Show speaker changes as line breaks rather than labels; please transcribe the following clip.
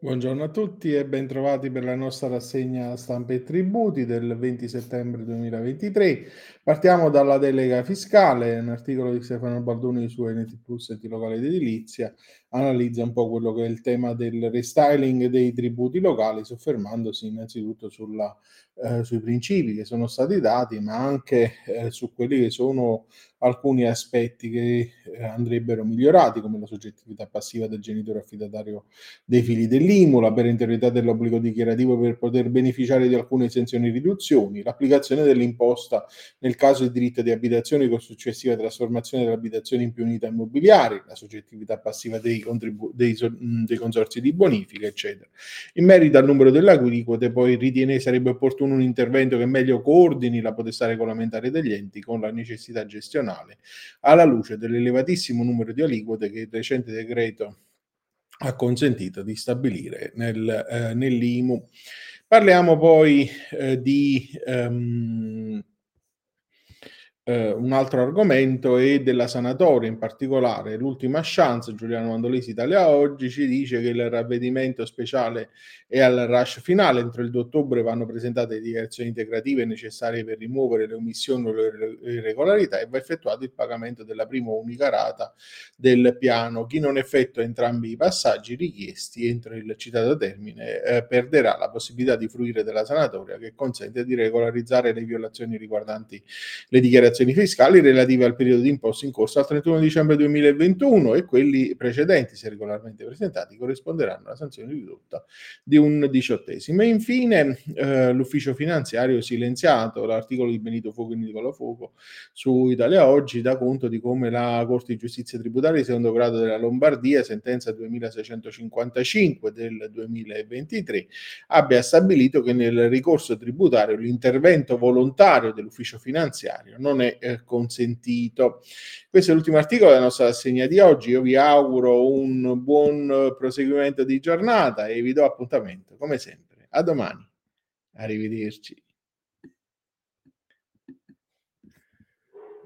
Buongiorno a tutti e bentrovati per la nostra rassegna stampa e tributi del 20 settembre 2023. Partiamo dalla delega fiscale, un articolo di Stefano Baldoni su NT Plus e locale di edilizia analizza un po' quello che è il tema del restyling dei tributi locali, soffermandosi innanzitutto sulla, eh, sui principi che sono stati dati, ma anche eh, su quelli che sono alcuni aspetti che eh, andrebbero migliorati, come la soggettività passiva del genitore affidatario dei figli dell'IMU, la perentorietà dell'obbligo dichiarativo per poter beneficiare di alcune esenzioni e riduzioni, l'applicazione dell'imposta nel caso di diritto di abitazione con successiva trasformazione dell'abitazione in più unità immobiliari, la soggettività passiva dei, contribu- dei, dei consorzi di bonifica, eccetera. In merito al numero delle poi ritiene sarebbe opportuno un intervento che meglio coordini la potestà regolamentare degli enti con la necessità gestionale, alla luce dell'elevatissimo numero di aliquote che il recente decreto ha consentito di stabilire nel, eh, nell'IMU. Parliamo poi eh, di um, eh, un altro argomento è della sanatoria, in particolare l'ultima chance, Giuliano Mandolesi Italia Oggi ci dice che il ravvedimento speciale è al rush finale, entro il 2 ottobre vanno presentate le dichiarazioni integrative necessarie per rimuovere le omissioni o le irregolarità e va effettuato il pagamento della prima unica rata del piano. Chi non effettua entrambi i passaggi richiesti entro il citato termine eh, perderà la possibilità di fruire della sanatoria che consente di regolarizzare le violazioni riguardanti le dichiarazioni dichiarazioni fiscali relative al periodo di imposta in corso al 31 dicembre 2021 e quelli precedenti, se regolarmente presentati, corrisponderanno alla sanzione ridotta di un diciottesimo. E infine eh, l'ufficio finanziario silenziato, l'articolo di Benito Fuoco e Nicola Fuoco su Italia Oggi dà conto di come la Corte di Giustizia Tributaria di secondo grado della Lombardia, sentenza 2655 del 2023, abbia stabilito che nel ricorso tributario l'intervento volontario dell'ufficio finanziario non è eh, consentito. Questo è l'ultimo articolo della nostra assegna di oggi. Io vi auguro un buon proseguimento di giornata e vi do appuntamento, come sempre. A domani. Arrivederci.